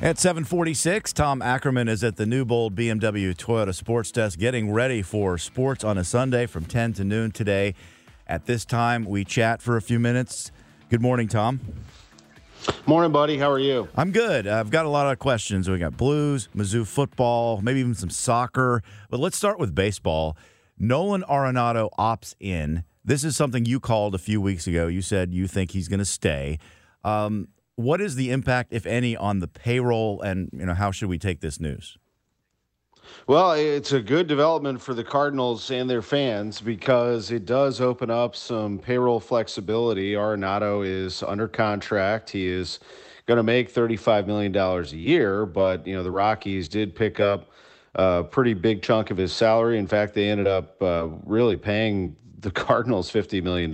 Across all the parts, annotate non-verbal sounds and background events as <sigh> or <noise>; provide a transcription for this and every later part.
At 746, Tom Ackerman is at the Newbold BMW Toyota Sports Desk getting ready for sports on a Sunday from 10 to noon today. At this time, we chat for a few minutes. Good morning, Tom. Morning, buddy. How are you? I'm good. I've got a lot of questions. We got Blues, Mizzou football, maybe even some soccer. But let's start with baseball. Nolan Arenado opts in. This is something you called a few weeks ago. You said you think he's going to stay. Um, what is the impact, if any, on the payroll, and you know how should we take this news? Well, it's a good development for the Cardinals and their fans because it does open up some payroll flexibility. Arenado is under contract. He is going to make $35 million a year, but you know the Rockies did pick up a pretty big chunk of his salary. In fact, they ended up uh, really paying the <laughs> Cardinals $50 million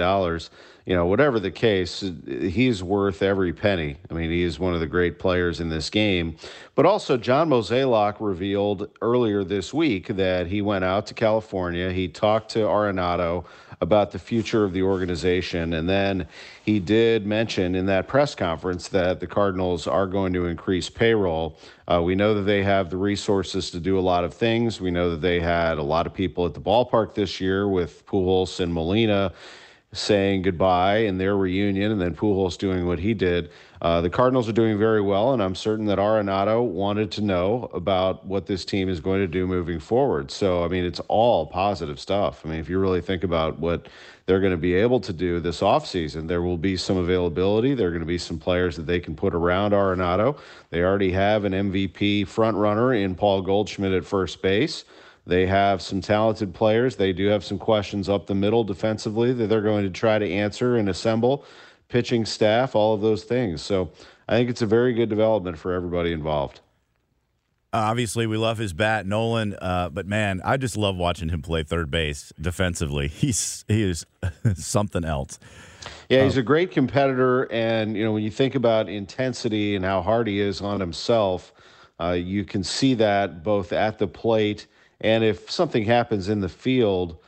you know, whatever the case, he's worth every penny. I mean, he is one of the great players in this game. But also, John Mozeliak revealed earlier this week that he went out to California. He talked to Arenado about the future of the organization. And then he did mention in that press conference that the Cardinals are going to increase payroll. Uh, we know that they have the resources to do a lot of things. We know that they had a lot of people at the ballpark this year with Pujols and Molina saying goodbye in their reunion, and then Pujols doing what he did. Uh, the Cardinals are doing very well, and I'm certain that Arenado wanted to know about what this team is going to do moving forward. So, I mean, it's all positive stuff. I mean, if you really think about what they're going to be able to do this offseason, there will be some availability. There are going to be some players that they can put around Arenado. They already have an MVP front runner in Paul Goldschmidt at first base. They have some talented players. They do have some questions up the middle defensively that they're going to try to answer and assemble. Pitching staff, all of those things. So I think it's a very good development for everybody involved. Obviously, we love his bat, Nolan. Uh, but man, I just love watching him play third base defensively. <laughs> He's he is <laughs> something else. Yeah, he's um, a great competitor, and you know when you think about intensity and how hard he is on himself, uh, you can see that both at the plate and if something happens in the field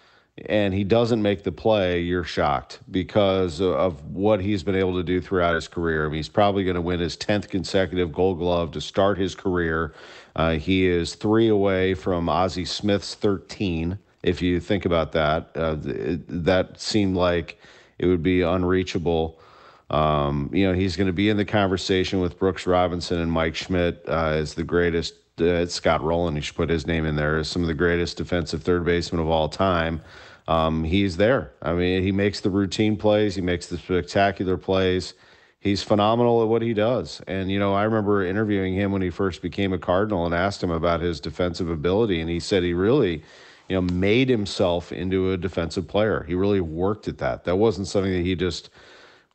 and he doesn't make the play, you're shocked because of what he's been able to do throughout his career. I mean, he's probably going to win his 10th consecutive gold glove to start his career. Uh, he is three away from Ozzie Smith's 13. If you think about that, uh, that seemed like it would be unreachable. Um, you know, he's going to be in the conversation with Brooks Robinson and Mike Schmidt uh, as the greatest uh, Scott Rolen. You should put his name in there some of the greatest defensive third baseman of all time. Um, he's there. I mean, he makes the routine plays. He makes the spectacular plays. He's phenomenal at what he does. And you know, I remember interviewing him when he first became a Cardinal and asked him about his defensive ability, and he said he really, you know, made himself into a defensive player. He really worked at that. That wasn't something that he just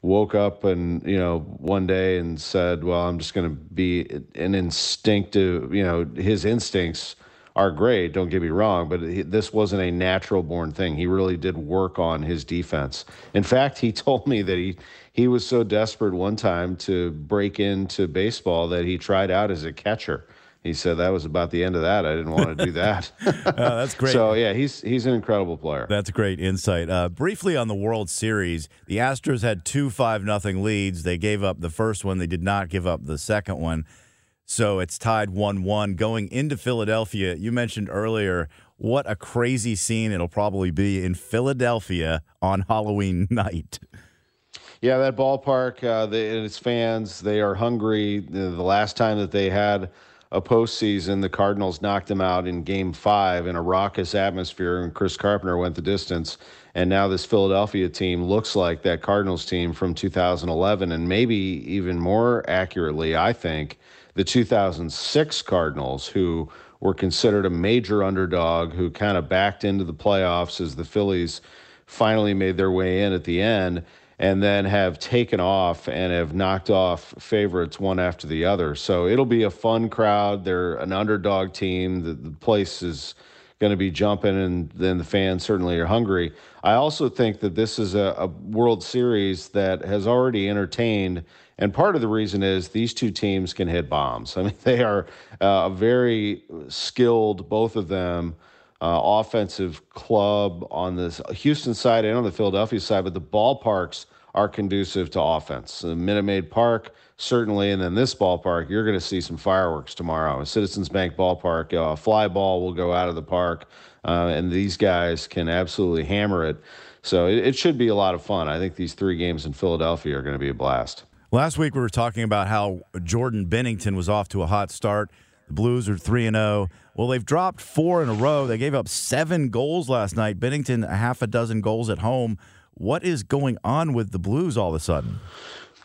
woke up and you know one day and said well i'm just going to be an instinctive you know his instincts are great don't get me wrong but this wasn't a natural born thing. He really did work on his defense. In fact he <laughs> told me that he he was so desperate one time to break into baseball that he tried out as a catcher he said that was about the end of that. I didn't want to do that. <laughs> uh, that's great. So yeah, he's he's an incredible player. That's great insight. Uh, briefly on the World Series, the Astros had two five nothing leads. They gave up the first one. They did not give up the second one. So it's tied one one going into Philadelphia. You mentioned earlier what a crazy scene it'll probably be in Philadelphia on Halloween <laughs> night. Yeah, that ballpark uh, the, and its fans, they are hungry. The, the last time that they had a postseason, the Cardinals knocked them out in game five in a raucous atmosphere, and Chris Carpenter went the distance. And now this Philadelphia team looks like that Cardinals team from 2011, and maybe even more accurately, I think, the 2006 Cardinals, who were considered a major underdog, who kind of backed into the playoffs as the Phillies finally made their way in at the end and then have taken off and have knocked off favorites one after the other. So it'll be a fun crowd. They're an underdog team. The, the place is going to be jumping, and then the fans certainly are hungry. I also think that this is a, a World Series that has already entertained. And part of the reason is these two teams can hit bombs. I mean, <laughs> they are uh, very skilled, both of them, uh, offensive club on the Houston side and on the Philadelphia side, but the ballparks are conducive to offense. The Minute Maid Park, certainly, and then this ballpark, you're going to see some fireworks tomorrow. Citizens Bank Ballpark, uh, fly ball will go out of the park, uh, and these guys can absolutely hammer it. So it, it should be a lot of fun. I think these three games in Philadelphia are going to be a blast. Last week we were talking about how Jordan Binnington was off to a hot start. The Blues are 3 and 0. Well, they've dropped four in a row. They gave up 7 goals last night. Binnington, a half a dozen goals at home. What is going on with the Blues all of a sudden?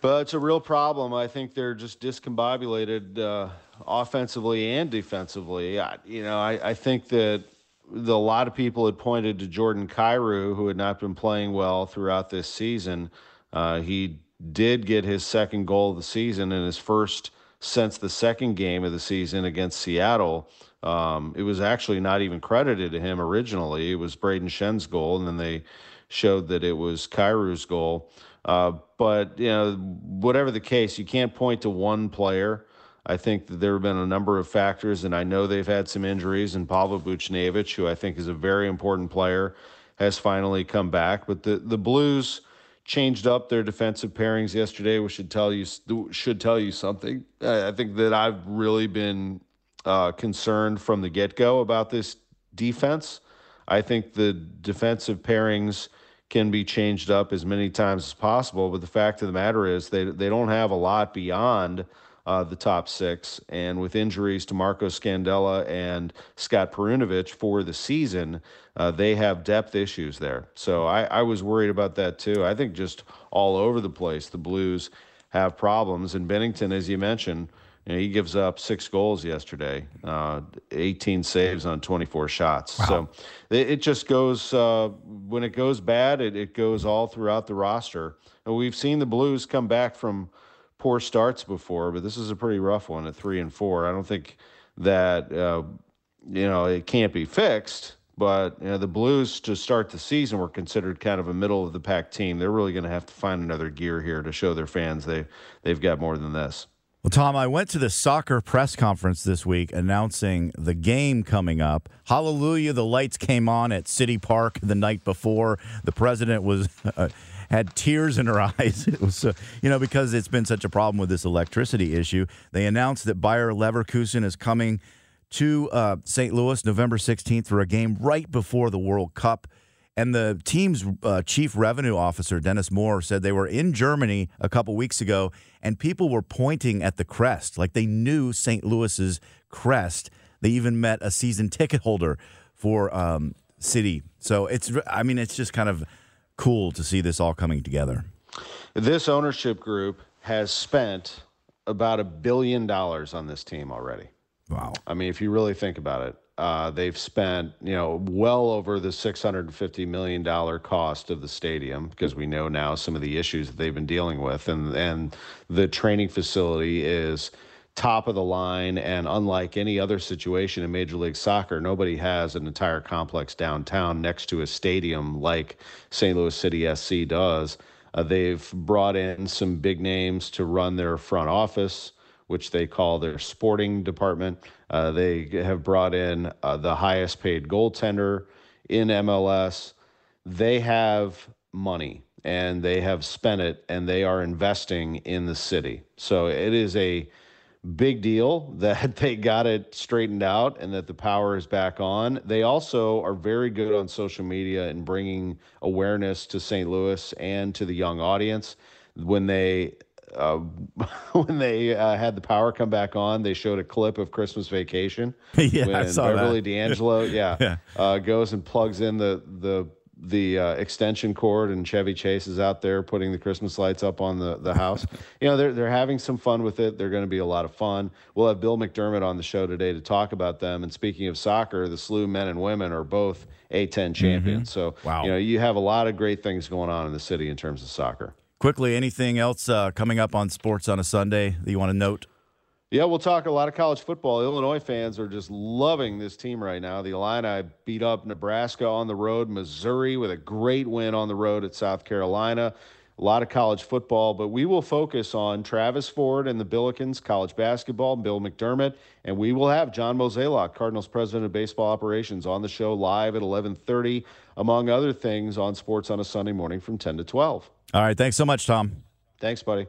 But it's a real problem. I think they're just discombobulated uh, offensively and defensively. I, you know, I, I think that the, a lot of people had pointed to Jordan Kyrou, who had not been playing well throughout this season. Uh, he did get his second goal of the season and his first since the second game of the season against Seattle. Um, it was actually not even credited to him originally. It was Brayden Schenn's goal, and then they showed that it was Kyrou's goal. Uh, but you know, whatever the case, you can't point to one player. I think that there have been a number of factors, and I know they've had some injuries. And Pavel Buchnevich, who I think is a very important player, has finally come back. But the the Blues changed up their defensive pairings yesterday, which should tell you should tell you something. I think that I've really been uh, concerned from the get go about this defense. I think the defensive pairings can be changed up as many times as possible. But the fact of the matter is, they they don't have a lot beyond uh, the top six. And with injuries to Marco Scandella and Scott Perunovich for the season, uh, they have depth issues there. So I, I was worried about that too. I think just all over the place, the Blues have problems. And Binnington, as you mentioned, you know, he gives up six goals yesterday, uh, 18 saves on 24 shots. Wow. So it, it, just goes, uh, when it goes bad, it, it goes all throughout the roster. And we've seen the Blues come back from poor starts before, but this is a pretty rough one at three and four. I don't think that, uh, you know, it can't be fixed. But you know, the Blues to start the season were considered kind of a middle of the pack team. They're really going to have to find another gear here to show their fans they they've got more than this. Well, Tom, I went to the soccer press conference this week announcing the game coming up. Hallelujah, the lights came on at City Park the night before. The president was <laughs> uh, had tears in her <laughs> eyes. It was, uh, you know, because it's been such a problem with this electricity issue. They announced that Bayer Leverkusen is coming to uh, St. Louis November 16th for a game right before the World Cup. And the team's uh, chief revenue officer, Dennis Moore, said they were in Germany a couple weeks ago and people were pointing at the crest, like they knew St. Louis's crest. They even met a season ticket holder for um, City. So it's, I mean, it's just kind of cool to see this all coming together. This ownership group has spent about a billion dollars on this team already. Wow. I mean, if you really think about it, uh, they've spent, you know, well over the $650 million cost of the stadium because we know now some of the issues that they've been dealing with. And, and the training facility is top of the line. And unlike any other situation in Major League Soccer, nobody has an entire complex downtown next to a stadium like St. Louis City SC does. Uh, they've brought in some big names to run their front office which they call their sporting department. Uh, they have brought in uh, the highest paid goaltender in MLS. They have money and they have spent it and they are investing in the city. So it is a big deal <laughs> that they got it straightened out and that the power is back on. They also are very good on social media and bringing awareness to St. Louis and to the young audience. When they uh, <laughs> when they uh, had the power come back on, they showed a clip of Christmas Vacation. <laughs> yeah, when I saw Beverly that. D'Angelo, yeah, yeah. Uh, goes and plugs in the the the uh, extension cord, and Chevy Chase is out there putting the Christmas lights up on the, the house. you know, they're they're having some fun with it. They're going to be a lot of fun. We'll have Bill McDermott on the show today to talk about them. And speaking of soccer, the SLU men and women are both A10 champions. Mm-hmm. So wow. you know, you have a lot of great things going on in the city in terms of soccer. Quickly, anything else uh, coming up on sports on a Sunday that you want to note? Yeah, we'll talk a lot of college football. Illinois fans are just loving this team right now. The Illini beat up Nebraska on the road, Missouri with a great win on the road at South Carolina. A lot of college football, but we will focus on Travis Ford and the Billikens, college basketball, Bill McDermott, and we will have John Mozeliak, Cardinals president of baseball operations, on the show live at 11:30, among other things, on Sports on a Sunday morning from 10 to 12. All right, thanks so much, Tom. Thanks, buddy.